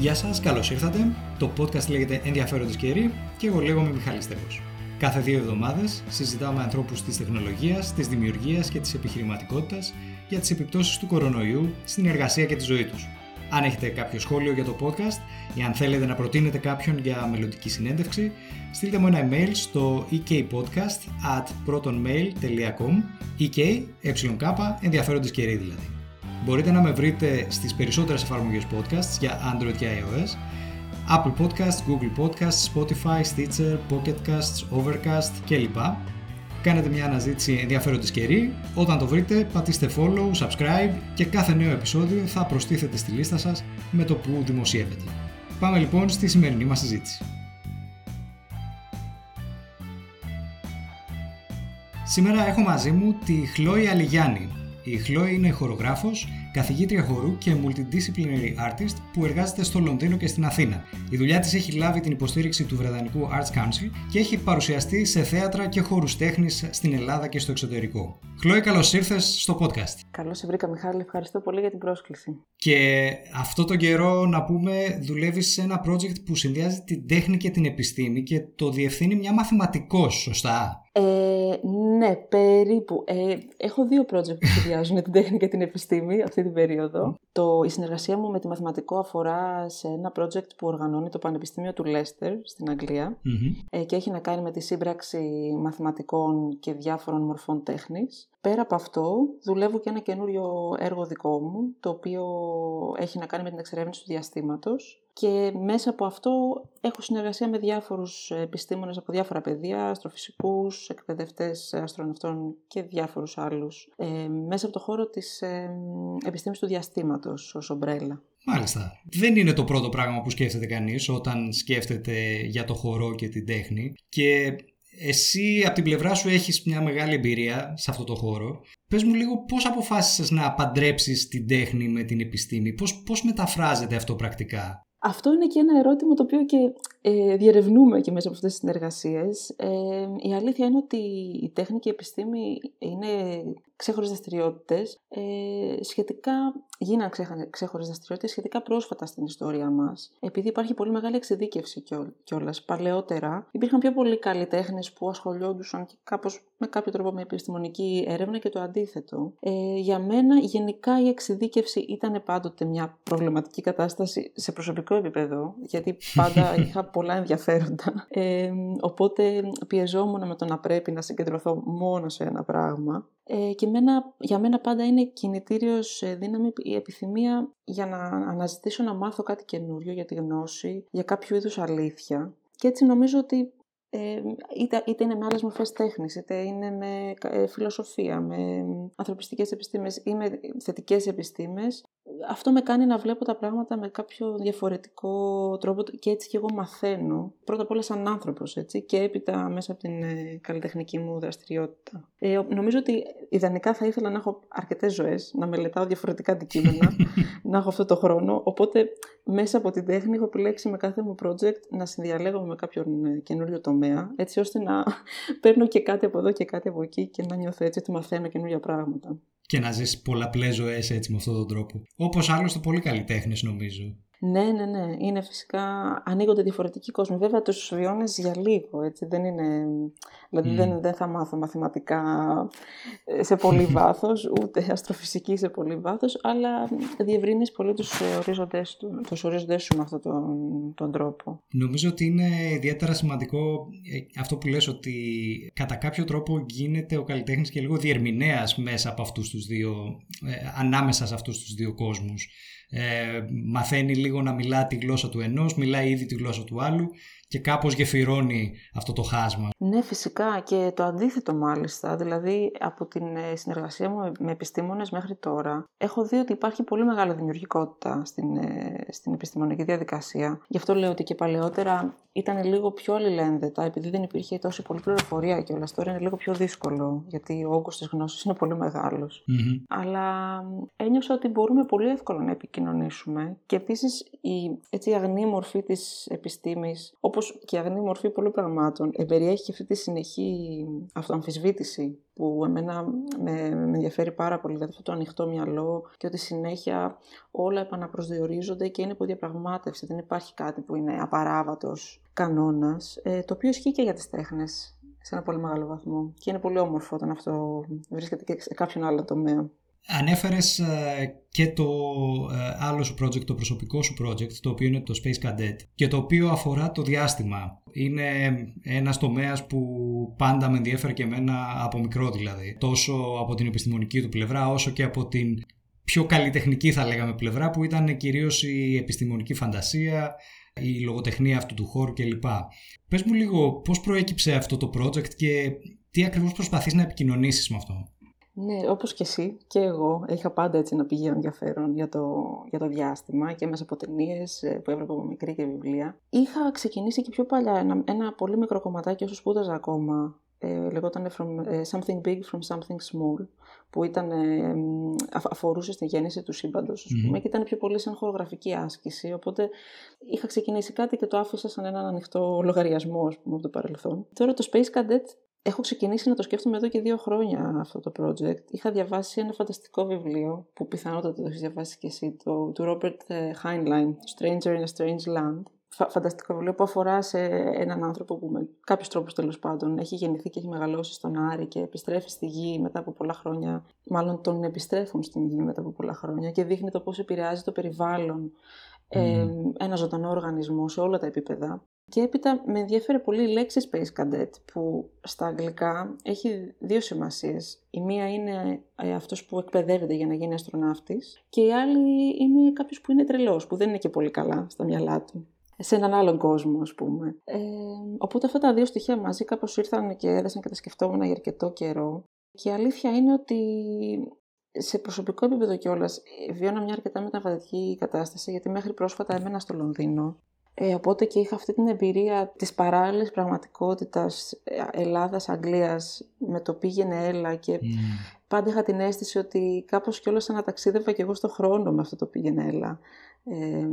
Γεια σας, καλώς ήρθατε. Το podcast λέγεται Ενδιαφέροντες Καιροί και εγώ λέγομαι Μιχάλης Στέγος. Κάθε δύο εβδομάδες συζητάω με ανθρώπους της τεχνολογίας, της δημιουργίας και της επιχειρηματικότητας για τις επιπτώσεις του κορονοϊού στην εργασία και τη ζωή τους. Αν έχετε κάποιο σχόλιο για το podcast ή αν θέλετε να προτείνετε κάποιον για μελλοντική συνέντευξη, στείλτε μου ένα email στο ekpodcast at protonmail.com ek, ε, ενδιαφέροντες καιροί δηλαδή. Μπορείτε να με βρείτε στις περισσότερες εφαρμογές podcasts για Android και iOS, Apple Podcasts, Google Podcasts, Spotify, Stitcher, Pocket Casts, Overcast κλπ. Κάνετε μια αναζήτηση ενδιαφέροντες καιρή. Όταν το βρείτε, πατήστε follow, subscribe και κάθε νέο επεισόδιο θα προστίθεται στη λίστα σας με το που δημοσιεύεται. Πάμε λοιπόν στη σημερινή μας συζήτηση. Σήμερα έχω μαζί μου τη Χλόη Αλιγιάννη, η Χλόη είναι χορογράφος, καθηγήτρια χορού και multidisciplinary artist που εργάζεται στο Λονδίνο και στην Αθήνα. Η δουλειά της έχει λάβει την υποστήριξη του Βρετανικού Arts Council και έχει παρουσιαστεί σε θέατρα και χώρους τέχνης στην Ελλάδα και στο εξωτερικό. Χλόη, καλώς ήρθες στο podcast. Καλώς σε βρήκα Μιχάλη, ευχαριστώ πολύ για την πρόσκληση. Και αυτό τον καιρό να πούμε δουλεύεις σε ένα project που συνδυάζει την τέχνη και την επιστήμη και το διευθύνει μια μαθηματικός, σωστά; Ε, ναι, περίπου. Ε, έχω δύο project που συνδυάζουν την τέχνη και την επιστήμη αυτή την περίοδο. Το, η συνεργασία μου με τη μαθηματικό αφορά σε ένα project που οργανώνει το Πανεπιστήμιο του Λέστερ στην αγγλια ε, και έχει να κάνει με τη σύμπραξη μαθηματικών και διάφορων μορφών τέχνης. Πέρα από αυτό, δουλεύω και ένα καινούριο έργο δικό μου, το οποίο έχει να κάνει με την εξερεύνηση του διαστήματος και μέσα από αυτό έχω συνεργασία με διάφορους επιστήμονες από διάφορα πεδία, αστροφυσικούς, εκπαιδευτές αστροναυτών και διάφορους άλλους, ε, μέσα από το χώρο της ε, επιστήμης του διαστήματος ως ομπρέλα. Μάλιστα. Δεν είναι το πρώτο πράγμα που σκέφτεται κανείς όταν σκέφτεται για το χορό και την τέχνη και εσύ από την πλευρά σου έχεις μια μεγάλη εμπειρία σε αυτό το χώρο. Πες μου λίγο πώς αποφάσισες να παντρέψεις την τέχνη με την επιστήμη, πώς, πώς μεταφράζεται αυτό πρακτικά; Αυτό είναι και ένα ερώτημα το οποίο και ε, διερευνούμε και μέσα από αυτές τις συνεργασίες. Ε, η αλήθεια είναι ότι η τέχνη και η επιστήμη είναι ξέχωρες δραστηριότητες. Ε, σχετικά γίνανε ξέχωρες δραστηριότητες σχετικά πρόσφατα στην ιστορία μας. Επειδή υπάρχει πολύ μεγάλη εξειδίκευση κιόλας. Παλαιότερα υπήρχαν πιο πολλοί καλλιτέχνες που ασχολιόντουσαν και κάπως με κάποιο τρόπο με επιστημονική έρευνα και το αντίθετο. Ε, για μένα γενικά η εξειδίκευση ήταν πάντοτε μια προβληματική κατάσταση σε προσωπικό επίπεδο, γιατί πάντα είχα πολλά ενδιαφέροντα. Ε, οπότε πιεζόμουν με το να πρέπει να συγκεντρωθώ μόνο σε ένα πράγμα. Ε, και μένα, για μένα πάντα είναι κινητήριος ε, δύναμη η επιθυμία για να αναζητήσω να μάθω κάτι καινούριο για τη γνώση, για κάποιο είδους αλήθεια. Και έτσι νομίζω ότι ε, είτε, είτε είναι με άλλες μορφές τέχνης, είτε είναι με ε, φιλοσοφία, με ανθρωπιστικές επιστήμες ή με θετικές επιστήμες, αυτό με κάνει να βλέπω τα πράγματα με κάποιο διαφορετικό τρόπο και έτσι και εγώ μαθαίνω. Πρώτα απ' όλα σαν άνθρωπος, έτσι, και έπειτα μέσα από την ε, καλλιτεχνική μου δραστηριότητα. Ε, νομίζω ότι ιδανικά θα ήθελα να έχω αρκετές ζωές, να μελετάω διαφορετικά αντικείμενα, να έχω αυτό το χρόνο, οπότε μέσα από την τέχνη έχω επιλέξει με κάθε μου project να συνδιαλέγω με κάποιον ε, καινούριο τομέα, έτσι ώστε να παίρνω και κάτι από εδώ και κάτι από εκεί και να νιώθω έτσι ότι μαθαίνω καινούργια πράγματα και να ζεις πολλαπλές ζωές έτσι με αυτόν τον τρόπο. Όπως άλλωστε πολύ καλλιτέχνες νομίζω. Ναι, ναι, ναι. Είναι φυσικά. Ανοίγονται διαφορετικοί κόσμοι. Βέβαια, τους βιώνεις για λίγο. Έτσι. Δεν είναι. Δηλαδή, δεν, δεν θα μάθω μαθηματικά ε, σε πολύ βάθος, ούτε αστροφυσική σε πολύ βάθος, αλλά διευρύνεις πολύ τους ορίζοντέ τους ορίζοντές σου με αυτόν τον, τον τρόπο. Νομίζω ότι είναι ιδιαίτερα σημαντικό ε, αυτό που λες ότι κατά κάποιο τρόπο γίνεται ο καλλιτέχνης και λίγο διερμηνέας μέσα από αυτούς τους δύο, ε, ανάμεσα σε αυτούς τους δύο κόσμους ε, μαθαίνει λίγο να μιλά τη γλώσσα του ενός, μιλάει ήδη τη γλώσσα του άλλου και κάπως γεφυρώνει αυτό το χάσμα. Ναι, φυσικά και το αντίθετο μάλιστα. Δηλαδή, από την ε, συνεργασία μου με επιστήμονες μέχρι τώρα, έχω δει ότι υπάρχει πολύ μεγάλη δημιουργικότητα στην, ε, στην επιστημονική διαδικασία. Γι' αυτό λέω ότι και παλαιότερα ήταν λίγο πιο αλληλένδετα, επειδή δεν υπήρχε τόση πολλή πληροφορία και όλα. Τώρα είναι λίγο πιο δύσκολο, γιατί ο όγκος της γνώσης είναι πολύ Αλλά ένιωσα ότι μπορούμε πολύ εύκολα να επικοινωνήσουμε και επίσης η έτσι, αγνή μορφή της επιστήμης, όπως όπως και αγνή μορφή πολλών πραγμάτων, εμπεριέχει και αυτή τη συνεχή αυτοαμφισβήτηση που εμένα με, με ενδιαφέρει πάρα πολύ, δηλαδή αυτό το ανοιχτό μυαλό και ότι συνέχεια όλα επαναπροσδιορίζονται και είναι διαπραγμάτευση. δεν υπάρχει κάτι που είναι απαράβατος κανόνας, ε, το οποίο ισχύει και για τις τέχνες σε ένα πολύ μεγάλο βαθμό. Και είναι πολύ όμορφο όταν αυτό βρίσκεται και σε κάποιον άλλο τομέα. Ανέφερες ε, και το ε, άλλο σου project, το προσωπικό σου project, το οποίο είναι το Space Cadet και το οποίο αφορά το διάστημα. Είναι ένας τομέας που πάντα με ενδιέφερε και εμένα από μικρό δηλαδή. Τόσο από την επιστημονική του πλευρά όσο και από την πιο καλλιτεχνική θα λέγαμε πλευρά που ήταν κυρίως η επιστημονική φαντασία, η λογοτεχνία αυτού του χώρου κλπ. Πες μου λίγο πώς προέκυψε αυτό το project και τι ακριβώς προσπαθείς να επικοινωνήσεις με αυτό; Ναι, όπως και εσύ και εγώ είχα πάντα έτσι ένα πηγαίο ενδιαφέρον για το, για το διάστημα και μέσα από ταινίες ε, που έβλεπα από μικρή και βιβλία. Είχα ξεκινήσει και πιο παλιά ένα, ένα πολύ μικρό κομματάκι όσο σπούδαζα ακόμα ε, λεγόταν from, ε, Something Big from Something Small, που ήταν, ε, αφορούσε στη γέννηση του σύμπαντος, mm πούμε, και ήταν πιο πολύ σαν χορογραφική άσκηση. Οπότε είχα ξεκινήσει κάτι και το άφησα σαν έναν ανοιχτό λογαριασμό, ας πούμε, από το παρελθόν. Τώρα το Space Cadet Έχω ξεκινήσει να το σκέφτομαι εδώ και δύο χρόνια αυτό το project. Είχα διαβάσει ένα φανταστικό βιβλίο, που πιθανότατα το έχεις διαβάσει και εσύ, το, του Robert ε, Heinlein, Stranger in a Strange Land. φανταστικό βιβλίο που αφορά σε έναν άνθρωπο που με κάποιους τρόπους τέλος πάντων έχει γεννηθεί και έχει μεγαλώσει στον Άρη και επιστρέφει στη γη μετά από πολλά χρόνια. Μάλλον τον επιστρέφουν στην γη μετά από πολλά χρόνια και δείχνει το πώς επηρεάζει το περιβάλλον ε, ένα ζωντανό οργανισμό σε όλα τα επίπεδα. Και έπειτα με ενδιαφέρει πολύ η λέξη Space Cadet που στα αγγλικά έχει δύο σημασίες. Η μία είναι ε, αυτός που εκπαιδεύεται για να γίνει αστροναύτης και η άλλη είναι κάποιος που είναι τρελός, που δεν είναι και πολύ καλά στα μυαλά του. Σε έναν άλλον κόσμο, ας πούμε. Ε, οπότε αυτά τα δύο στοιχεία μαζί κάπως ήρθαν και έδεσαν και τα σκεφτόμουν για αρκετό καιρό. Και η αλήθεια είναι ότι σε προσωπικό επίπεδο κιόλας βιώνα μια αρκετά μεταβατική κατάσταση, γιατί μέχρι πρόσφατα έμενα στο Λονδίνο ε, οπότε και είχα αυτή την εμπειρία της παράλληλης πραγματικότητας ε, Ελλάδας-Αγγλίας με το πήγαινε έλα και mm. πάντα είχα την αίσθηση ότι κάπως κιόλας αναταξίδευα και εγώ στο χρόνο με αυτό το πήγαινε έλα. Ε,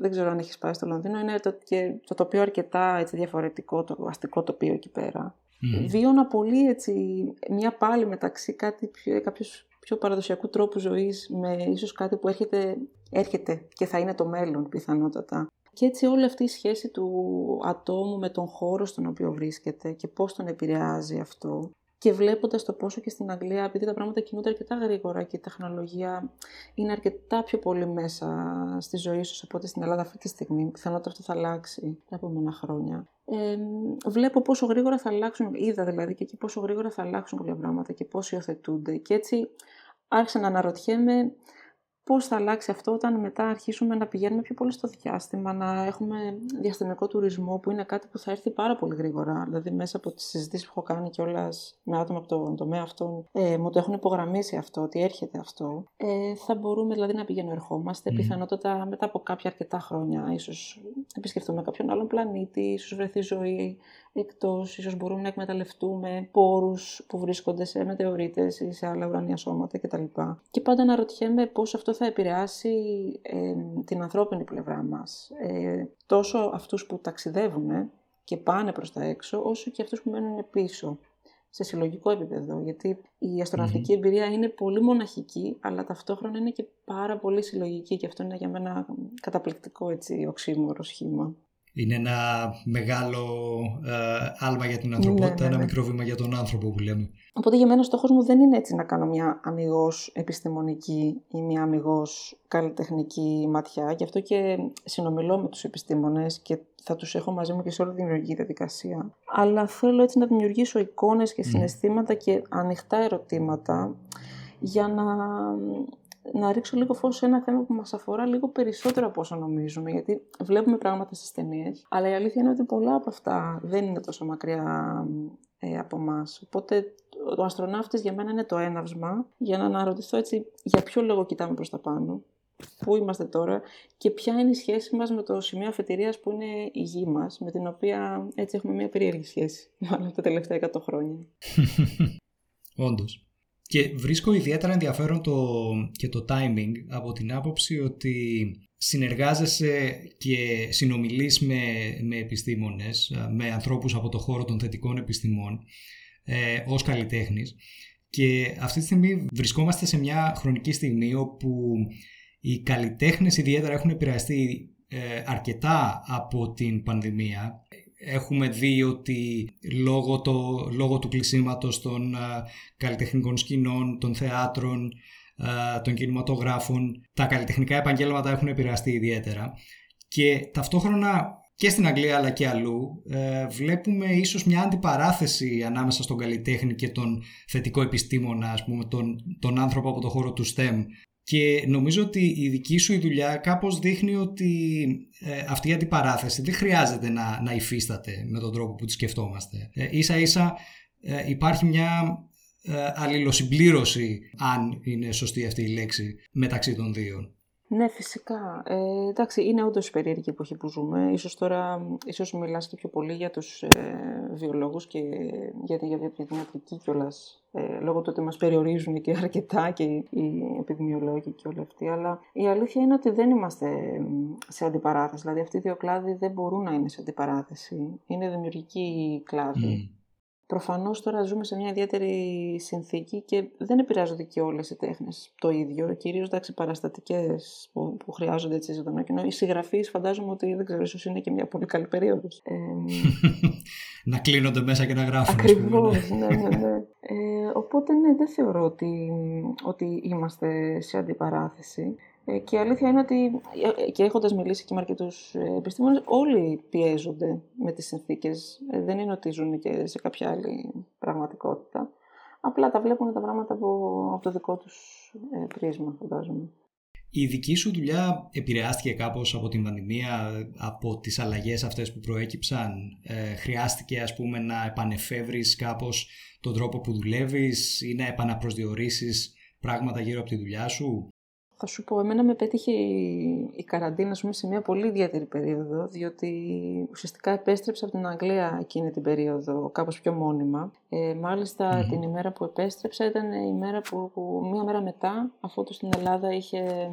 δεν ξέρω αν έχεις πάει στο Λονδίνο, είναι το, και το τοπίο αρκετά έτσι, διαφορετικό, το αστικό τοπίο εκεί πέρα. Mm. Βίωνα πολύ έτσι, μια πάλι μεταξύ κάτι πιο, κάποιος πιο παραδοσιακού τρόπου ζωής με ίσως κάτι που έρχεται, έρχεται και θα είναι το μέλλον πιθανότατα. Και έτσι όλη αυτή η σχέση του ατόμου με τον χώρο στον οποίο βρίσκεται και πώς τον επηρεάζει αυτό. Και βλέποντας το πόσο και στην Αγγλία, επειδή τα πράγματα κινούνται αρκετά γρήγορα και η τεχνολογία είναι αρκετά πιο πολύ μέσα στη ζωή σου από ό,τι στην Ελλάδα αυτή τη στιγμή, πιθανότατα αυτό θα αλλάξει τα επόμενα χρόνια. Ε, βλέπω πόσο γρήγορα θα αλλάξουν, είδα δηλαδή και εκεί πόσο γρήγορα θα αλλάξουν κάποια πράγματα και πώς υιοθετούνται. Και έτσι άρχισα να αναρωτιέμαι Πώς θα αλλάξει αυτό όταν μετά αρχίσουμε να πηγαίνουμε πιο πολύ στο διάστημα, να έχουμε διαστημικό τουρισμό που είναι κάτι που θα έρθει πάρα πολύ γρήγορα. Δηλαδή μέσα από τις συζητήσεις που έχω κάνει κιόλας με άτομα από τον τομέα αυτόν, ε, μου το έχουν υπογραμμίσει αυτό, ότι έρχεται αυτό. Ε, θα μπορούμε δηλαδή να πηγαίνουμε, ερχόμαστε, mm. πιθανότατα μετά από κάποια αρκετά χρόνια, ίσως επισκεφτούμε κάποιον άλλον πλανήτη, ίσως βρεθεί ζωή εκτός, ίσως μπορούμε να εκμεταλλευτούμε πόρους που βρίσκονται σε μετεωρίτες ή σε άλλα ουρανία σώματα κτλ. Και πάντα αναρωτιέμαι πώς αυτό θα επηρεάσει ε, την ανθρώπινη πλευρά μας. Ε, τόσο αυτούς που ταξιδεύουν και πάνε προς τα έξω, όσο και αυτούς που μένουν πίσω σε συλλογικό επίπεδο. Γιατί η αστροναυτικη εμπειρία είναι πολύ μοναχική, αλλά ταυτόχρονα είναι και πάρα πολύ συλλογική και αυτό είναι για μένα καταπληκτικό έτσι, οξύμορο σχήμα. Είναι ένα μεγάλο ε, άλμα για την ανθρωπότητα, ναι, ναι, ένα ναι. μικρό βήμα για τον άνθρωπο που λέμε. Οπότε για μένα ο στόχος μου δεν είναι έτσι να κάνω μια αμυγός επιστημονική ή μια αμυγός καλλιτεχνική ματιά. Γι' αυτό και συνομιλώ με τους επιστήμονες και θα τους έχω μαζί μου και σε όλη τη δημιουργική διαδικασία. Αλλά θέλω έτσι να δημιουργήσω εικόνες και συναισθήματα και ανοιχτά ερωτήματα για να να ρίξω λίγο φως σε ένα θέμα που μας αφορά λίγο περισσότερο από όσο νομίζουμε, γιατί βλέπουμε πράγματα στις ταινίες, αλλά η αλήθεια είναι ότι πολλά από αυτά δεν είναι τόσο μακριά ε, από εμά. Οπότε ο αστροναύτης για μένα είναι το έναυσμα για να αναρωτηθώ έτσι για ποιο λόγο κοιτάμε προς τα πάνω, πού είμαστε τώρα και ποια είναι η σχέση μας με το σημείο αφετηρίας που είναι η γη μας, με την οποία έτσι έχουμε μια περίεργη σχέση, μάλλον τα τελευταία 100 χρόνια. Όντως. Και βρίσκω ιδιαίτερα ενδιαφέρον το, και το timing από την άποψη ότι συνεργάζεσαι και συνομιλείς με, με επιστήμονες, με ανθρώπους από το χώρο των θετικών επιστημών ε, ως καλλιτέχνης και αυτή τη στιγμή βρισκόμαστε σε μια χρονική στιγμή όπου οι καλλιτέχνες ιδιαίτερα έχουν επηρεαστεί ε, αρκετά από την πανδημία. Έχουμε δει ότι λόγω, το, λόγω του κλεισίματος των ε, καλλιτεχνικών σκηνών, των θεάτρων, ε, των κινηματογράφων, τα καλλιτεχνικά επαγγέλματα έχουν επηρεαστεί ιδιαίτερα. Και ταυτόχρονα και στην Αγγλία αλλά και αλλού ε, βλέπουμε ίσως μια αντιπαράθεση ανάμεσα στον καλλιτέχνη και τον θετικό επιστήμονα, ας πούμε, τον, τον άνθρωπο από το χώρο του STEM. Και νομίζω ότι η δική σου η δουλειά κάπως δείχνει ότι ε, αυτή η αντιπαράθεση δεν χρειάζεται να, να υφίσταται με τον τρόπο που τη σκεφτόμαστε. Ε, ίσα ίσα ε, υπάρχει μια ε, αλληλοσυμπλήρωση, αν είναι σωστή αυτή η λέξη, μεταξύ των δύο. Ναι, φυσικά. Ε, εντάξει, είναι όντως περίεργη η εποχή που ζούμε. Ίσως τώρα, ίσως μιλάς και πιο πολύ για τους ε, βιολόγους και για, για, για την ιατρική κιόλας. Ε, λόγω του ότι μας περιορίζουν και αρκετά και οι επιδημιολόγοι και όλοι αυτοί. Αλλά η αλήθεια είναι ότι δεν είμαστε σε αντιπαράθεση. Δηλαδή αυτοί οι δύο κλάδοι δεν μπορούν να είναι σε αντιπαράθεση. Είναι δημιουργική κλάδη. Mm. Προφανώς τώρα ζούμε σε μια ιδιαίτερη συνθήκη και δεν επηρεάζονται και όλες οι τέχνες το ίδιο. Κυρίως εντάξει παραστατικές που, που χρειάζονται έτσι ζωντανά κοινό. Οι συγγραφείς φαντάζομαι ότι δεν ξέρω, ίσως είναι και μια πολύ καλή περίοδος. Ε, να κλείνονται μέσα και να γράφουν. Ακριβώς, ναι, ναι, ναι. Ε, οπότε ναι, δεν θεωρώ ότι, ότι είμαστε σε αντιπαράθεση. Ε, και η αλήθεια είναι ότι, ε, και έχοντας μιλήσει και με αρκετούς ε, επιστήμονες, όλοι πιέζονται με τις συνθήκες. Δεν είναι ότι ζουν και σε κάποια άλλη πραγματικότητα. Απλά τα βλέπουν τα πράγματα από, από το δικό τους πρίσμα, φαντάζομαι. Η δική σου δουλειά επηρεάστηκε κάπως από την πανδημία, από τις αλλαγές αυτές που προέκυψαν; χρειάστηκε ας πούμε να επανεφεύρεις κάπως τον τρόπο που δουλεύεις ή να επαναπροσδιορίσεις πράγματα γύρω από τη δουλειά σου; Θα σου πω, εμένα με πέτυχε η, καραντίνα πούμε, σε μια πολύ ιδιαίτερη περίοδο, διότι ουσιαστικά επέστρεψα από την Αγγλία εκείνη την περίοδο κάπως πιο μόνιμα. Ε, μαλιστα την ημέρα που επέστρεψα ήταν η μέρα που, που μία μέρα μετά, αφού το στην Ελλάδα είχε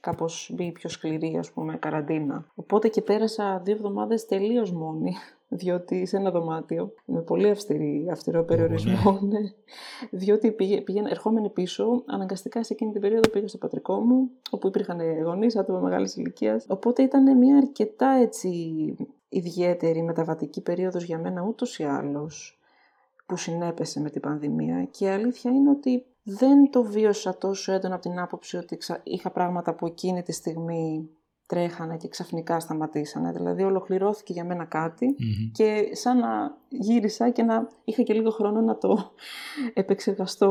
κάπως μπει πιο σκληρή, ας πούμε, καραντίνα. Οπότε και πέρασα δύο εβδομάδες τελείως μόνη διότι σε ένα δωμάτιο με πολύ αυστηρή, αυστηρό περιορισμό, ναι. διότι πήγαινε, ερχόμενη πίσω, αναγκαστικά σε εκείνη την περίοδο πήγα στο πατρικό μου, όπου υπήρχαν γονείς, άτομα μεγάλης ηλικίας. Οπότε ήταν μια αρκετά έτσι ιδιαίτερη μεταβατική περίοδος για μένα ούτως ή άλλως που συνέπεσε με την πανδημία και η αλήθεια είναι ότι δεν το βίωσα τόσο έντονα από την άποψη ότι είχα πράγματα που εκείνη τη στιγμή τρέχανε και ξαφνικά σταματήσανε. Δηλαδή ολοκληρώθηκε για μένα και σαν να γύρισα και να είχα και λίγο χρόνο να το επεξεργαστώ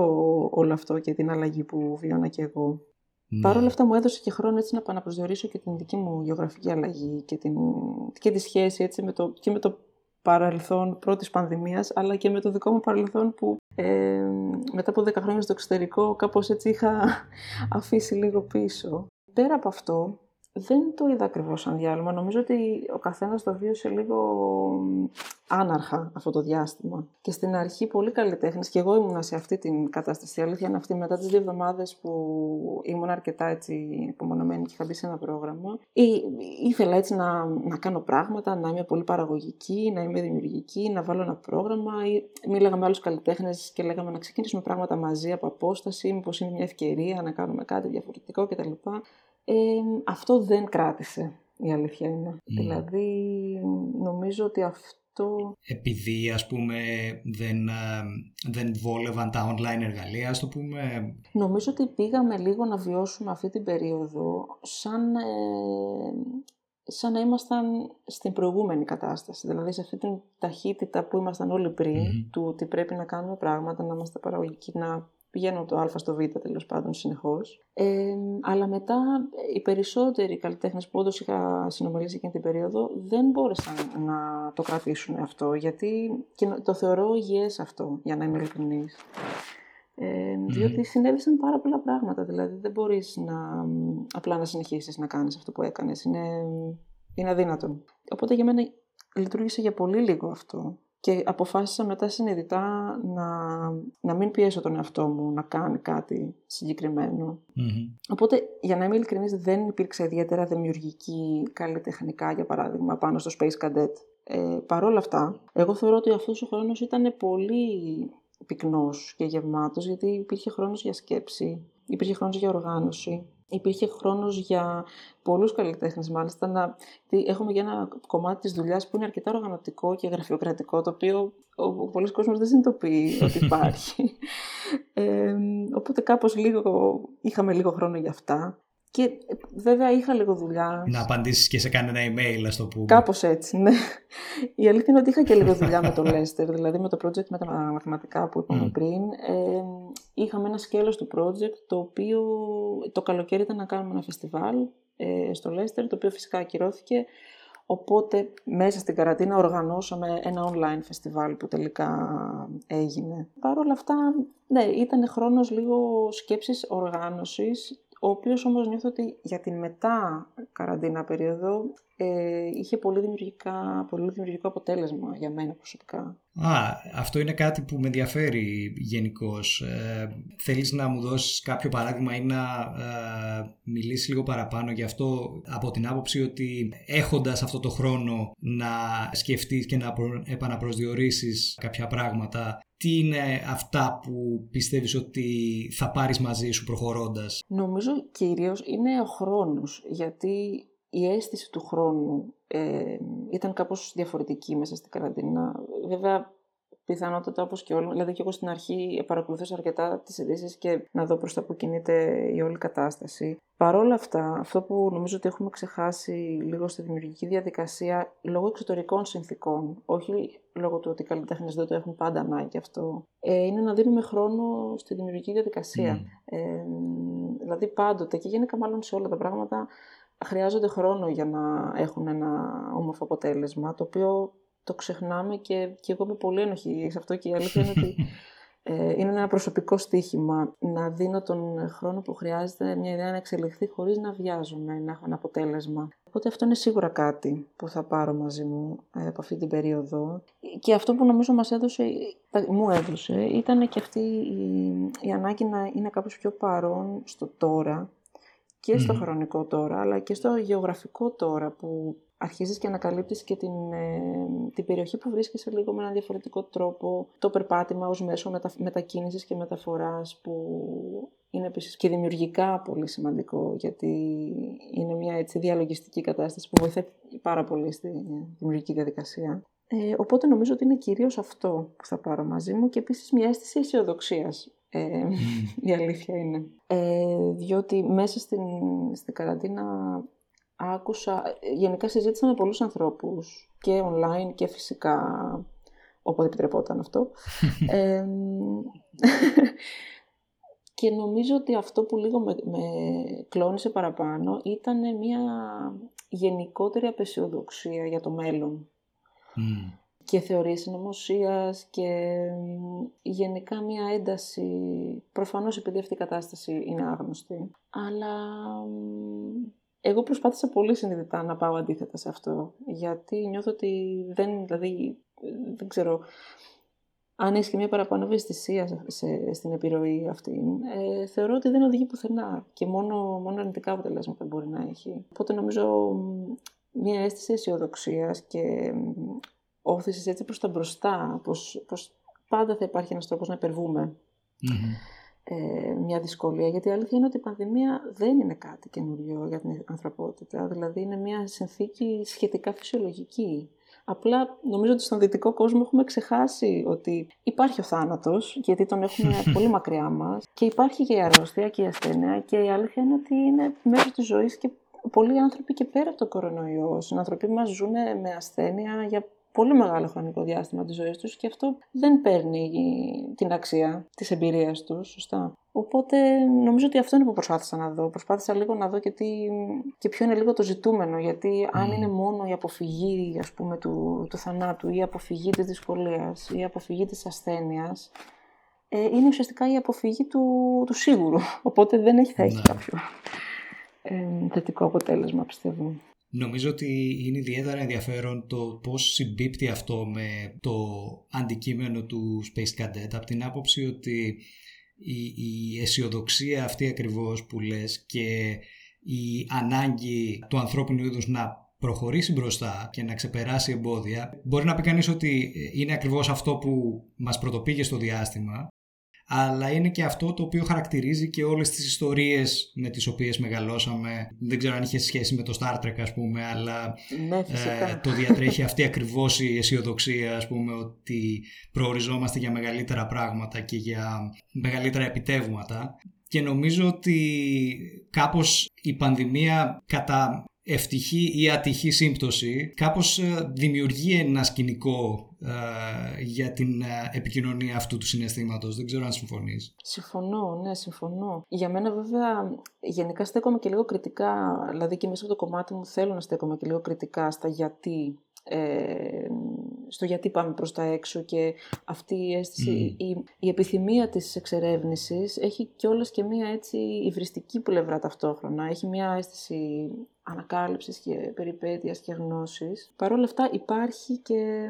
όλο αυτό και την αλλαγή που βιώνα και εγώ. Mm. Παρ' όλα αυτά μου έδωσε και χρόνο έτσι να επαναπροσδιορίσω και την δική μου γεωγραφική αλλαγή και, την, και τη σχέση έτσι με το, και με το παρελθόν πρώτης πανδημίας, αλλά και με το δικό μου παρελθόν που ε, μετά από 10 χρόνια στο εξωτερικό κάπως έτσι είχα αφήσει λίγο πίσω. Πέρα από αυτό, δεν το είδα ακριβώς σαν διάλειμμα. Νομίζω ότι ο καθένας το βίωσε λίγο άναρχα αυτό το διάστημα. Και στην αρχή πολύ καλλιτέχνε, και εγώ ήμουνα σε αυτή την κατάσταση. Η αλήθεια είναι αυτή, μετά τις δύο εβδομάδες που ήμουν αρκετά έτσι υπομονωμένη και είχα μπει σε ένα πρόγραμμα, ή, ήθελα έτσι να, να κάνω πράγματα, να είμαι πολύ παραγωγική, να είμαι δημιουργική, να βάλω ένα πρόγραμμα. Ή, μίλαγα με άλλους καλλιτέχνες και λέγαμε να ξεκινήσουμε πράγματα μαζί από απόσταση, μήπως είναι μια ευκαιρία να κάνουμε κάτι διαφορετικό κτλ. Ε, αυτό δεν κράτησε, η αλήθεια είναι. Δηλαδή, νομίζω ότι αυτό... Επειδή, ας πούμε, δεν, ε, δεν βόλευαν τα online εργαλεία, ας το πούμε... Νομίζω ότι πήγαμε λίγο να βιώσουμε αυτή την περίοδο σαν, ε, σαν να ήμασταν στην προηγούμενη κατάσταση. Δηλαδή, σε αυτή την ταχύτητα που ήμασταν όλοι πριν, του ότι πρέπει να κάνουμε πράγματα, να είμαστε παραγωγικοί, να πηγαίνω από το Α στο Β τέλος πάντων συνεχώς. Ε, αλλά μετά οι περισσότεροι καλλιτέχνες που όντως είχα συνομιλήσει εκείνη την περίοδο δεν μπόρεσαν να το κρατήσουν αυτό. Γιατί και το θεωρώ υγιές αυτό, για να είμαι ειλικρινής. Ε, διότι συνέβησαν πάρα πολλά πράγματα. Δηλαδή δεν μπορείς να, απλά να συνεχίσεις να κάνεις αυτό που έκανες. Είναι, είναι αδύνατο. Οπότε για μένα λειτουργήσε για πολύ λίγο αυτό. Και αποφάσισα μετά συνειδητά να, να μην πιέσω τον εαυτό μου να κάνει κάτι Οπότε, για να είμαι ειλικρινής, δεν υπήρξε ιδιαίτερα δημιουργική καλλιτεχνικά, για παράδειγμα, πάνω στο Space Cadet. Ε, Παρ' όλα αυτά, εγώ θεωρώ ότι αυτός ο χρόνος ήταν πολύ πυκνός και γεμάτος, γιατί υπήρχε χρόνος για σκέψη, υπήρχε χρόνος για οργάνωση, υπήρχε χρόνος για πολλούς καλλιτέχνες μάλιστα να... Έχουμε για ένα κομμάτι της δουλειάς που είναι αρκετά οργανωτικό και γραφειοκρατικό, το οποίο ο, ο πολλής κόσμος δεν συνειδητοποιεί ότι υπάρχει. Ε, οπότε κάπως λίγο, είχαμε λίγο χρόνο για αυτά. Και βέβαια είχα λίγο δουλειά. Να απαντήσεις και σε κανένα email, ας το πούμε. Κάπως έτσι, ναι. Η αλήθεια είναι ότι είχα και λίγο δουλειά με το Lester, δηλαδή με το project με τα μαθηματικά που είπαμε πριν. Ε, είχαμε ένα σκέλος του project, το οποίο το καλοκαίρι ήταν να κάνουμε ένα φεστιβάλ ε, στο Lester, το οποίο φυσικά ακυρώθηκε. Οπότε μέσα στην καραντίνα οργανώσαμε ένα online φεστιβάλ που τελικά έγινε. Παρ' όλα αυτά, ναι, ήταν χρόνος λίγο σκέψης οργάνωσης ο οποίος όμως νιώθω ότι για την μετά καραντίνα περίοδο ε, είχε πολύ, δημιουργικά, πολύ δημιουργικό αποτέλεσμα για μένα προσωπικά. Α, αυτό είναι κάτι που με ενδιαφέρει γενικώς. Ε, θέλεις να μου δώσεις κάποιο παράδειγμα ή να ε, μιλήσεις λίγο παραπάνω γι' αυτό από την άποψη ότι έχοντας αυτό το χρόνο να σκεφτείς και να επαναπροσδιορίσεις κάποια πράγματα τι είναι αυτά που πιστεύεις ότι θα πάρεις μαζί σου προχωρώντας; Νομίζω κυρίως είναι ο χρόνος, γιατί η αίσθηση του χρόνου ε, ήταν κάπως διαφορετική μέσα στην καραντίνα. Βέβαια, πιθανότατα όπως και όλοι, δηλαδή και εγώ στην αρχή παρακολουθούσα αρκετά τις ειδήσεις και να δω προς τα που κινείται η όλη κατάσταση. Παρ' όλα αυτά, αυτό που νομίζω ότι έχουμε ξεχάσει λίγο στη δημιουργική διαδικασία, λόγω εξωτερικών συνθήκων, όχι λόγω του ότι οι καλλιτέχνες δεν το έχουν πάντα ανάγκη αυτό, ε, είναι να δίνουμε χρόνο στη δημιουργική διαδικασία. Mm. Ε, δηλαδή πάντοτε και γενικά μάλλον σε όλα τα πράγματα χρειάζονται χρόνο για να έχουν ένα όμορφο αποτέλεσμα, το οποίο το ξεχνάμε και, και εγώ είμαι πολύ ενοχή σε αυτό και η αλήθεια είναι ότι ε, είναι ένα προσωπικό στοίχημα να δίνω τον χρόνο που χρειάζεται μια ιδέα να εξελιχθεί χωρίς να βιάζομαι, να έχω ένα αποτέλεσμα. Οπότε αυτό είναι σίγουρα κάτι που θα πάρω μαζί μου ε, από αυτή την περίοδο. Και αυτό που νομίζω μας έδωσε, μου έδωσε ήταν και αυτή η, η ανάγκη να είναι κάπως πιο παρόν στο τώρα και στο χρονικό τώρα, αλλά και στο γεωγραφικό τώρα που αρχίζεις και ανακαλύπτεις και την, ε, την περιοχή που βρίσκεσαι λίγο με έναν διαφορετικό τρόπο, το περπάτημα ως μέσο μετα, μετακίνησης και μεταφοράς που είναι επίσης και δημιουργικά πολύ σημαντικό γιατί είναι μια έτσι διαλογιστική κατάσταση που βοηθάει πάρα πολύ στη δημιουργική διαδικασία. Ε, οπότε νομίζω ότι είναι κυρίως αυτό που θα πάρω μαζί μου και επίσης μια αίσθηση αισιοδοξίας. Ε, η αλήθεια είναι. Ε, διότι μέσα στην, στην καραντίνα άκουσα, γενικά συζήτησα με πολλούς ανθρώπους και online και φυσικά όποτε επιτρεπόταν αυτό. ε, και νομίζω ότι αυτό που λίγο με, με κλώνησε παραπάνω ήταν μια γενικότερη απεσιοδοξία για το μέλλον. Και θεωρίες συνωμοσίας και γενικά μια ένταση, προφανώς επειδή αυτή η κατάσταση είναι άγνωστη. Αλλά εγώ προσπάθησα πολύ συνειδητά να πάω αντίθετα σε αυτό, γιατί νιώθω ότι δεν, δηλαδή, δεν ξέρω, αν έχεις και μια παραπάνω ευαισθησία σε, στην επιρροή αυτή, ε, θεωρώ ότι δεν οδηγεί πουθενά και μόνο, μόνο αρνητικά αποτελέσματα μπορεί να έχει. Οπότε νομίζω μια αίσθηση αισιοδοξίας και όθηση έτσι προς τα μπροστά, πως, πως πάντα θα υπάρχει ένας τρόπος να υπερβουμε ε, μια δυσκολία. Γιατί η αλήθεια είναι ότι η πανδημία δεν είναι κάτι καινούριο για την ανθρωπότητα. Δηλαδή είναι μια συνθήκη σχετικά φυσιολογική. Απλά νομίζω ότι στον δυτικό κόσμο έχουμε ξεχάσει ότι υπάρχει ο θάνατος, γιατί τον έχουμε πολύ μακριά μας, και υπάρχει και η αρρώστια και η ασθένεια και η αλήθεια είναι ότι είναι μέρος της ζωής και πολλοί άνθρωποι και πέρα από το κορονοϊό. Οι άνθρωποι μας ζουν με ασθένεια για πολύ μεγάλο χρονικό διάστημα της ζωής τους και αυτό δεν παίρνει την αξία της εμπειρίας τους, σωστά. Οπότε νομίζω ότι αυτό είναι που προσπάθησα να δω. Προσπάθησα λίγο να δω και, τι, και ποιο είναι λίγο το ζητούμενο. Γιατί αν είναι μόνο η αποφυγή ας πούμε, του, του θανάτου ή η αποφυγή της δυσκολίας ή η αποφυγή της ασθένειας, ε, είναι ουσιαστικά η αποφυγή του, του σίγουρου. Οπότε δεν έχει, θα έχει ναι. κάποιο ε, θετικό αποτέλεσμα, πιστεύω. Νομίζω ότι είναι ιδιαίτερα ενδιαφέρον το πώς συμπίπτει αυτό με το αντικείμενο του Space Cadet. Από την άποψη ότι η, η αισιοδοξία αυτή ακριβώς που λες και η ανάγκη του ανθρώπινου είδους να προχωρήσει μπροστά και να ξεπεράσει εμπόδια μπορεί να πει κανείς ότι είναι ακριβώς αυτό που μας πρωτοπήγε στο διάστημα αλλά είναι και αυτό το οποίο χαρακτηρίζει και όλες τις ιστορίες με τις οποίες μεγαλώσαμε. Δεν ξέρω αν είχε σχέση με το Star Trek ας πούμε, αλλά ναι, ε, το διατρέχει αυτή ακριβώς η αισιοδοξία ας πούμε, ότι προοριζόμαστε για μεγαλύτερα πράγματα και για μεγαλύτερα επιτεύγματα. Και νομίζω ότι κάπως η πανδημία κατά ευτυχή ή ατυχή σύμπτωση κάπως ε, δημιουργεί ένα σκηνικό ε, για την ε, επικοινωνία αυτού του συναισθήματος. Δεν ξέρω αν συμφωνείς. Συμφωνώ, ναι, συμφωνώ. Για μένα βέβαια γενικά στέκομαι και λίγο κριτικά, δηλαδή και μέσα από το κομμάτι μου θέλω να στέκομαι και λίγο κριτικά στα γιατί ε, στο γιατί πάμε προς τα έξω και αυτή η αίσθηση, η, η, επιθυμία της εξερεύνησης έχει κιόλας και μία έτσι υβριστική πλευρά ταυτόχρονα. Έχει μία αίσθηση ανακάλυψης και περιπέτειας και γνώσης. Παρ' όλα αυτά υπάρχει και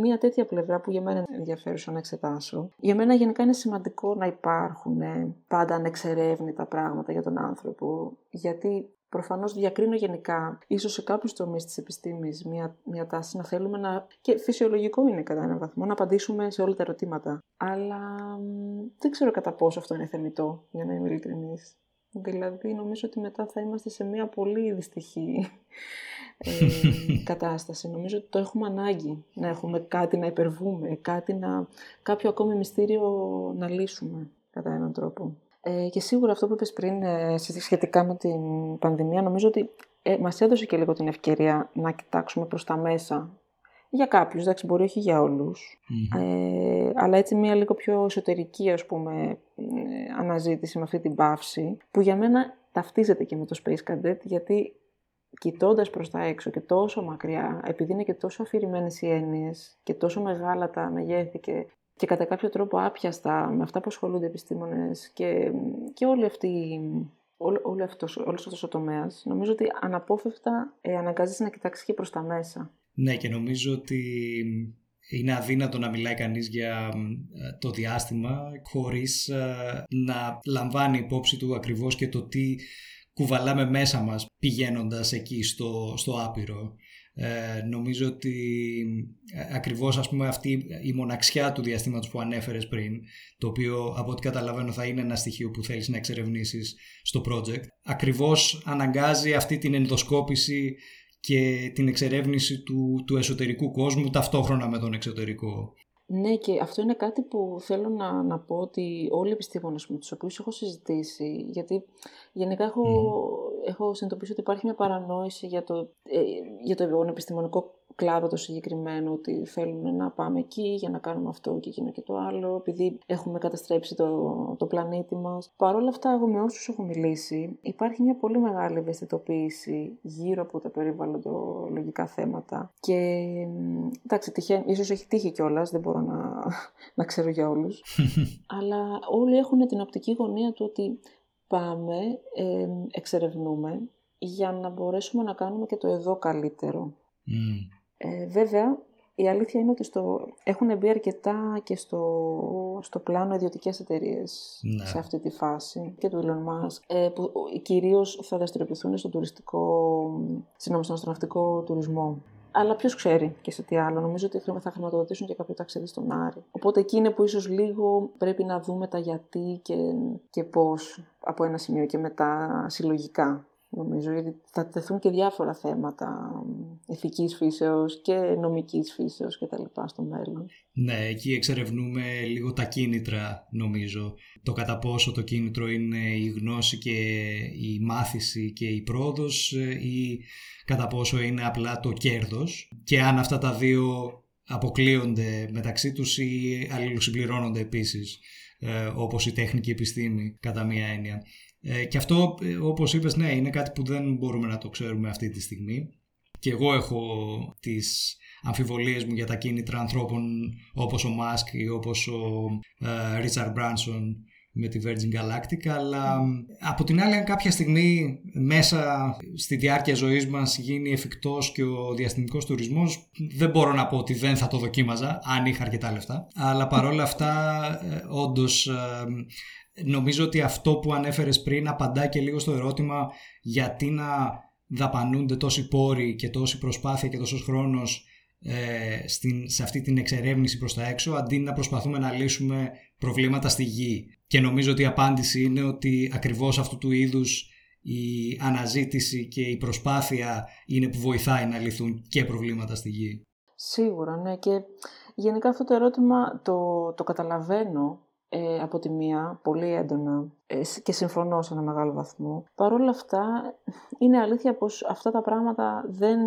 μία τέτοια πλευρά που για μένα είναι ενδιαφέρουσα να εξετάσω. Για μένα γενικά είναι σημαντικό να υπάρχουν πάντα ανεξερεύνητα πράγματα για τον άνθρωπο, γιατί Προφανώς διακρίνω γενικά, ίσως σε κάποιους τομείς της επιστήμης, μια, μια τάση να θέλουμε να. και φυσιολογικό είναι κατά έναν βαθμό να απαντήσουμε σε όλα τα ερωτήματα. Αλλά δεν ξέρω κατά πόσο αυτό είναι θεμητό, για να είμαι ειλικρινής. Δηλαδή, νομίζω ότι μετά θα είμαστε σε μια πολύ δυστυχή ε, κατάσταση. Νομίζω ότι το έχουμε ανάγκη να έχουμε κάτι να υπερβούμε, κάτι να, κάποιο ακόμη μυστήριο να λύσουμε κατά έναν τρόπο. Ε, και σίγουρα αυτό που είπες πριν ε, σχετικά με την πανδημία, νομίζω ότι ε, μας έδωσε και λίγο την ευκαιρία να κοιτάξουμε προς τα μέσα. Για κάποιους, εντάξει, μπορεί όχι για ολους ε, αλλά έτσι μια λίγο πιο εσωτερική, ας πούμε, ε, αναζήτηση με αυτή την παύση, που για μένα ταυτίζεται και με το Space Cadet, γιατί κοιτώντας προς τα έξω και τόσο μακριά, επειδή είναι και τόσο αφηρημένες οι έννοιες και τόσο μεγάλα τα μεγέθη και και κατά κάποιο τρόπο άπιαστα με αυτά που ασχολούνται οι επιστήμονες και, και όλη αυτή, όλο, όλο αυτός, όλος αυτός ο τομέας, νομίζω ότι αναπόφευκτα ε, αναγκάζεσαι να κοιτάξεις και προς τα μέσα. Ναι και νομίζω ότι είναι αδύνατο να μιλάει κανείς για ε, το διάστημα χωρίς ε, να λαμβάνει υπόψη του ακριβώς και το τι κουβαλάμε μέσα μας πηγαίνοντας εκεί στο, στο άπειρο. Ε, νομίζω ότι ε, ακριβώς ας πούμε αυτή η μοναξιά του διαστήματος που ανέφερες πριν το οποίο από ό,τι καταλαβαίνω θα είναι ένα στοιχείο που θέλεις να εξερευνήσεις στο project ακριβώς αναγκάζει αυτή την ενδοσκόπηση και την εξερεύνηση του, του εσωτερικού κόσμου ταυτόχρονα με τον εξωτερικό. Ναι, και αυτό είναι κάτι που θέλω να, να πω ότι όλοι οι επιστήμονες με τους οποίους έχω συζητήσει, γιατί γενικά έχω, έχω συνειδητοποιήσει ότι υπάρχει μια παρανόηση για το, ε, για το επιστημονικό κλάδο το συγκεκριμένο, ότι θέλουμε να πάμε εκεί για να κάνουμε αυτό και εκείνο και το άλλο, επειδή έχουμε καταστρέψει το, το πλανήτη μας. Παρ' όλα αυτά, εγώ με όσους έχω μιλήσει, υπάρχει μια πολύ μεγάλη ευαισθητοποίηση γύρω από τα περιβαλλοντολογικά θέματα και εντάξει, τυχαίνει, ίσως έχει τύχει κιόλας, δεν μπορώ να, να ξέρω για όλους, αλλά όλοι έχουν την οπτική γωνία του ότι πάμε, ε, εξερευνούμε για να μπορέσουμε να κάνουμε και το εδώ καλύτερο. Ε, βέβαια, η αλήθεια είναι ότι στο, έχουν μπει αρκετά και στο, στο πλάνο ιδιωτικές εταιρείες ναι. σε αυτή τη φάση και του Elon Musk, ε, που κυρίως θα δραστηριοποιηθούν στον τουριστικό, συγγνώμη, στον αστροναυτικό τουρισμό. Αλλά ποιος ξέρει και σε τι άλλο. Νομίζω ότι θα χρηματοδοτήσουν και κάποιο ταξίδι στον Άρη. Οπότε εκεί είναι που ίσως λίγο πρέπει να δούμε τα γιατί και, και πώς από ένα σημείο και μετά συλλογικά νομίζω, γιατί θα τεθούν και διάφορα θέματα ηθικής φύσεως και νομικής φύσεως και τα λοιπά στο μέλλον. Ναι, εκεί εξερευνούμε λίγο τα κίνητρα νομίζω. Το κατά πόσο το κίνητρο είναι η γνώση και η μάθηση και η πρόοδος ε, ή κατά πόσο είναι απλά το κέρδος και αν αυτά τα δύο αποκλείονται μεταξύ τους ή αλληλοσυμπληρώνονται επίσης ε, όπως η τέχνικη επιστήμη κατά μία έννοια. Ε, και αυτό, ε, όπως είπες, ναι, είναι κάτι που δεν μπορούμε να το ξέρουμε αυτή τη στιγμή. Και εγώ έχω τις αμφιβολίες μου για τα κίνητρα ανθρώπων όπως ο Μάσκ ή όπως ο Ρίτσαρντ Μπράνσον με τη Virgin Galactic αλλά από την άλλη αν κάποια στιγμή μέσα στη διάρκεια ζωής μας γίνει εφικτός και ο διαστημικός τουρισμός δεν μπορώ να πω ότι δεν θα το δοκίμαζα αν είχα αρκετά λεφτά αλλά παρόλα αυτά ε, όντως ε, νομίζω ότι αυτό που ανέφερες πριν απαντά και λίγο στο ερώτημα γιατί να δαπανούνται τόσοι πόροι και τόση προσπάθεια και τόσος χρόνος ε, στην, σε αυτή την εξερεύνηση προς τα έξω αντί να προσπαθούμε να λύσουμε προβλήματα στη γη. Και νομίζω ότι η απάντηση είναι ότι ακριβώς αυτού του είδους η αναζήτηση και η προσπάθεια είναι που βοηθάει να λυθούν και προβλήματα στη γη. Σίγουρα, ναι. Και γενικά αυτό το ερώτημα το, το καταλαβαίνω ε, από τη μία πολύ έντονα ε, και συμφωνώ σε ένα μεγάλο βαθμό. Παρ' όλα αυτά είναι αλήθεια πως αυτά τα πράγματα δεν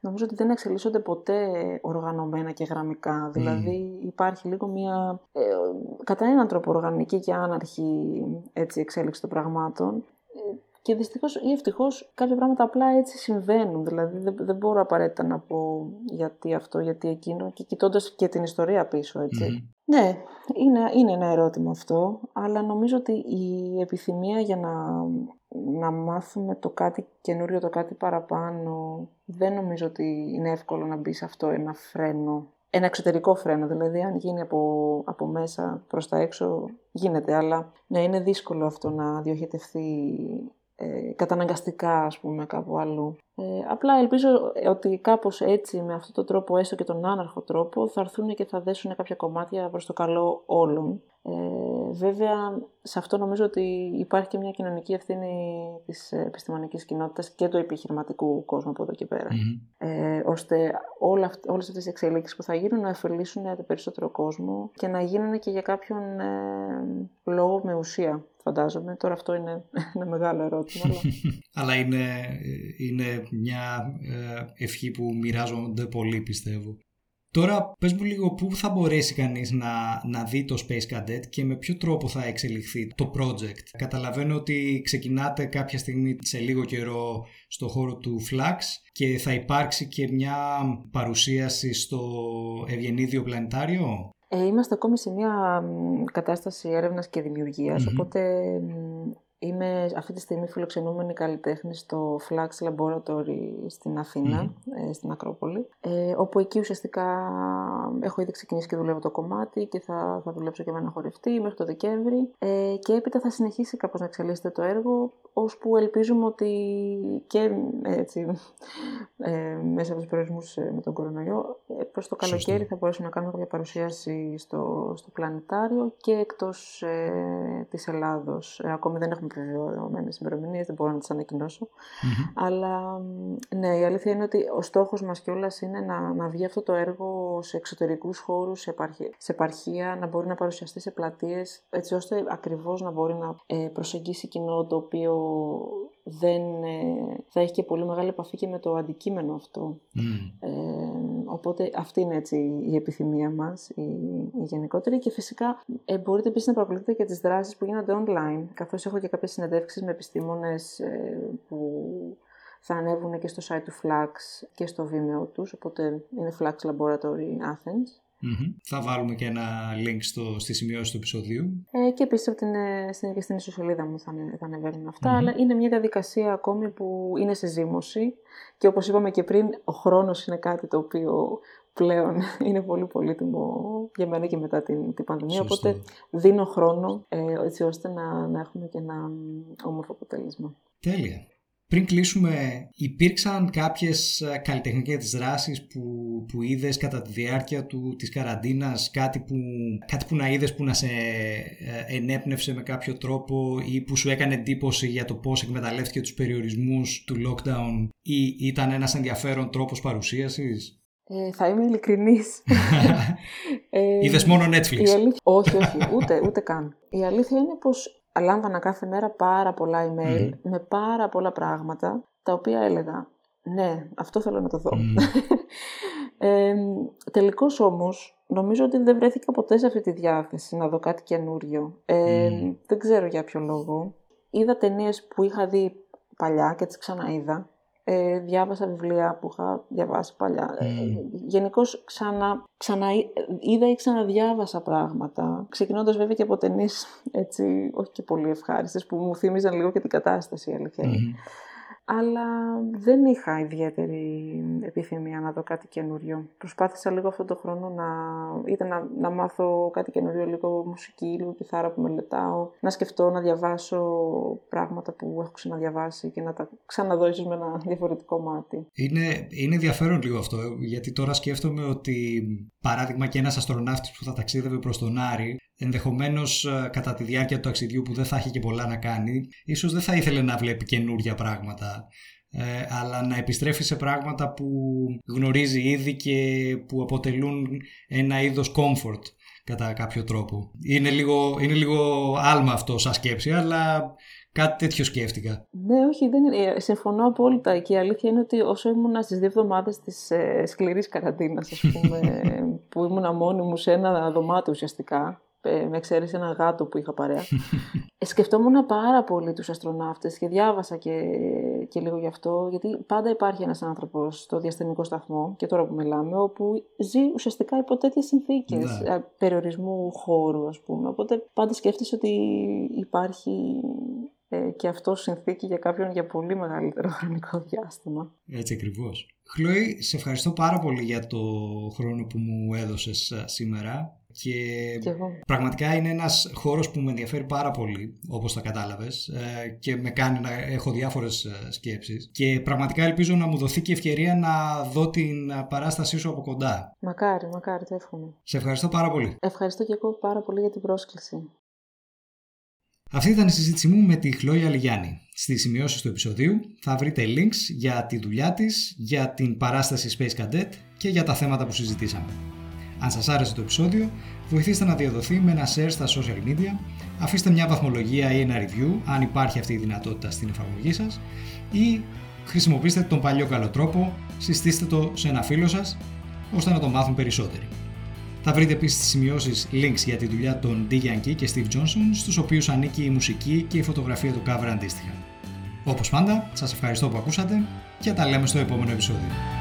νομίζω ότι δεν εξελίσσονται ποτέ οργανωμένα και γραμμικά. Δηλαδή υπάρχει λίγο μια ε, κατά έναν τρόπο οργανική και άναρχη έτσι, εξέλιξη των πραγμάτων. Ε, και δυστυχώς ή ευτυχώς κάποια πράγματα απλά έτσι συμβαίνουν. Δηλαδή δεν, δεν μπορώ απαραίτητα να πω γιατί αυτό, γιατί εκείνο και κοιτώντας και την ιστορία πίσω, έτσι. Ναι, είναι, είναι ένα ερώτημα αυτό, αλλά νομίζω ότι η επιθυμία για να, να μάθουμε το κάτι καινούριο, το κάτι παραπάνω, δεν νομίζω ότι είναι εύκολο να μπει σε αυτό ένα φρένο. Ένα εξωτερικό φρένο, δηλαδή αν γίνει από, από μέσα προς τα έξω γίνεται, αλλά ναι, είναι δύσκολο αυτό να διοχετευτεί ε, καταναγκαστικά, ας πούμε, κάπου αλλού. Ε, απλά ελπίζω ότι κάπως έτσι, με αυτόν τον τρόπο, έστω και τον άναρχο τρόπο, θα έρθουν και θα δέσουν κάποια κομμάτια προς το καλό όλων. Ε, βέβαια, σε αυτό νομίζω ότι υπάρχει και μια κοινωνική ευθύνη της επιστημονικής κοινότητας και του επιχειρηματικού κόσμου από εδώ και περα Ε, ώστε όλα, όλες αυτές οι εξελίξεις που θα γίνουν να εφελίσουν το περισσότερο κόσμο και να γίνουν και για κάποιον ε, λόγο με ουσία φαντάζομαι. Τώρα αυτό είναι ένα μεγάλο ερώτημα. Αλλά, αλλά είναι, είναι μια ε, ευχή που μοιράζονται πολύ πιστεύω. Τώρα πες μου λίγο πού θα μπορέσει κανείς να, να δει το Space Cadet και με ποιο τρόπο θα εξελιχθεί το project. Καταλαβαίνω ότι ξεκινάτε κάποια στιγμή σε λίγο καιρό στο χώρο του Flux και θα υπάρξει και μια παρουσίαση στο Ευγενίδιο Πλανητάριο; Ε, είμαστε ακόμη σε μια κατάσταση έρευνας και δημιουργιας οπότε Είμαι αυτή τη στιγμή φιλοξενούμενη καλλιτέχνη στο Flux Laboratory στην Αθήνα, ε, στην Ακρόπολη, ε, όπου εκεί ουσιαστικά έχω ήδη ξεκινήσει και δουλεύω το κομμάτι και θα, θα δουλέψω και με ένα χορευτή μέχρι το Δεκέμβρη ε, και έπειτα θα συνεχίσει κάπως να εξελίσσεται το έργο, ώσπου ελπίζουμε ότι και έτσι, ε, μέσα από τους προορισμούς ε, με τον κορονοϊό, ε, προς το καλοκαίρι θα μπορέσουμε να κάνουμε κάποια παρουσίαση στο, στο πλανητάριο και εκτός ε, της Ελλάδος. Ε, ακόμη δεν έχουμε επιβεβαιωμένε ημερομηνίες, δεν μπορώ να τις ανακοινωσω Αλλά ναι, η αλήθεια είναι ότι ο στόχος μας κιόλας είναι να, να βγει αυτό το έργο σε εξωτερικούς χώρους, σε, σε επαρχία, να μπορεί να παρουσιαστεί σε πλατείες, έτσι ώστε ακριβώς να μπορεί να ε, προσεγγίσει κοινό το οποίο δεν ε, θα έχει και πολύ μεγάλη επαφή και με το αντικείμενο αυτό. Ε, οπότε αυτή είναι έτσι η επιθυμία μας, η, η γενικότερη και φυσικά ε, μπορείτε επίσης να παρακολουθείτε και τις δράσεις που γίνονται online, καθώς έχω και κάποιες συνεντεύξεις με επιστήμονες ε, που θα ανέβουν και στο site του Flux και στο Vimeo τους, οπότε είναι Flux Laboratory Athens. Θα βάλουμε και ένα link στο, στη σημειώση του επεισοδίου. Ε, και επίσης την, ε, στην, στην ιστοσελίδα μου θα, θα ανεβαίνουν αυτά. Αλλά είναι μια διαδικασία ακόμη που είναι σε ζήμωση. Και όπως είπαμε και πριν, ο χρόνος είναι κάτι το οποίο πλέον είναι πολύ πολύτιμο για μένα και μετά την, την πανδημία. Οπότε δίνω χρόνο ε, έτσι ώστε να, να έχουμε και ένα όμορφο αποτέλεσμα. Τέλεια. Πριν κλείσουμε, υπήρξαν κάποιες ε, καλλιτεχνικές δράσεις που, που είδες κατά τη διάρκεια του, της καραντίνας, κάτι που, κάτι που να είδες που να σε ε, ενέπνευσε με κάποιο τρόπο ή που σου έκανε εντύπωση για το πώς εκμεταλλεύτηκε τους περιορισμούς του lockdown ή ήταν ένας ενδιαφέρον τρόπος παρουσίασης; Ε, θα είμαι ειλικρινής. ε, Είδες μόνο Netflix. όχι, όχι, ούτε, ούτε καν. Η αλήθεια είναι πως λάμβανα κάθε μέρα πάρα πολλά email με πάρα πολλά πράγματα, τα οποία έλεγα, ναι, αυτό θέλω να το δω. Mm. ε, τελικώς όμως, νομίζω ότι δεν βρέθηκα ποτέ σε αυτή τη διάθεση να δω κάτι καινούριο. Ε, Δεν ξέρω για ποιο λόγο. Είδα ταινίες που είχα δει παλιά και τις ξαναείδα. Ε, διάβασα βιβλία που είχα διαβάσει παλιά. Mm. Γενικώς ξανα, ξανα, είδα ή ξαναδιάβασα πράγματα. Ξεκινώντας βέβαια και από ταινίες έτσι, όχι και πολύ ευχάριστες, που μου θύμιζαν λίγο και την κατάσταση, η αλήθεια αλλά δεν είχα ιδιαίτερη επιθυμία να δω κάτι καινούριο. Προσπάθησα λίγο αυτόν τον χρόνο να, είτε να, να μάθω κάτι καινούριο, λίγο μουσική, λίγο κιθάρα που μελετάω, να σκεφτώ, να διαβάσω πράγματα που έχω ξαναδιαβάσει και να τα ξαναδώ ίσως με ένα διαφορετικό μάτι. Είναι, είναι ενδιαφέρον λίγο αυτό, γιατί τώρα σκέφτομαι ότι παράδειγμα και ένας αστροναύτης που θα ταξίδευε προς τον Άρη Ενδεχομένως ε, κατά τη διάρκεια του ταξιδιού που δεν θα έχει και πολλά να κάνει, ίσως δεν θα ήθελε να βλέπει καινούργια πράγματα. Ε, αλλά να επιστρέφει σε πράγματα που γνωρίζει ήδη και που αποτελούν ένα είδος comfort κατά κάποιο τρόπο. Είναι λίγο, είναι λίγο άλμα αυτό σαν σκέψη, αλλά κάτι τέτοιο σκέφτηκα. Ναι, όχι, δεν είναι. Ε, συμφωνώ απόλυτα και η αλήθεια είναι ότι όσο ήμουν στις δύο εβδομάδες της ε, σκληρής καραντίνας, ας πούμε, που ήμουν μόνη μου σε ένα δωμάτιο ουσιαστικά, ε, με εξαίρεση ένα γάτο που είχα παρέα. Ε, σκεφτόμουν πάρα πολύ τους αστροναύτες και διάβασα και, και λίγο γι' αυτό, γιατί πάντα υπάρχει ένας άνθρωπος στο διαστημικό σταθμό, και τώρα που μιλάμε, όπου ζει ουσιαστικά υπό τέτοιες συνθήκες ναι. περιορισμού χώρου, ας πούμε. Οπότε πάντα σκέφτεσαι ότι υπάρχει ε, και αυτό συνθήκη για κάποιον για πολύ μεγαλύτερο χρονικό διάστημα. Έτσι ακριβώς. Χλώη, σε ευχαριστώ πάρα πολύ για το χρόνο που μου έδωσες σήμερα και, πραγματικά είναι ένας χώρος που με ενδιαφέρει πάρα πολύ, όπως τα κατάλαβες, ε, και με κάνει να έχω διάφορες ε, σκέψεις. Και πραγματικά ελπίζω να μου δοθεί και ευκαιρία να δω την παράστασή σου από κοντά. Μακάρι, μακάρι, το εύχομαι. Σε ευχαριστώ πάρα πολύ. Ευχαριστώ και εγώ πάρα πολύ για την πρόσκληση. Αυτή ήταν η συζήτησή μου με τη Χλώια Λιγιάννη. Στις σημειώσεις του επεισοδίου θα βρείτε links για τη δουλειά της, για την παράσταση Space Cadet και για τα θέματα που συζητήσαμε. Αν σας άρεσε το επεισόδιο, βοηθήστε να διαδοθεί με ένα share στα social media, αφήστε μια βαθμολογία ή ένα review αν υπάρχει αυτή η δυνατότητα στην εφαρμογή σας ή χρησιμοποιήστε τον παλιό καλό τρόπο, συστήστε το σε ένα φίλο σας ώστε να το μάθουν περισσότεροι. Θα βρείτε επίσης τις σημειώσεις links για τη δουλειά των D. Yankee και Steve Johnson, στους οποίους ανήκει η μουσική και η φωτογραφία του cover αντίστοιχα. Όπως πάντα, σας ευχαριστώ που ακούσατε και τα λέμε στο επόμενο επεισόδιο.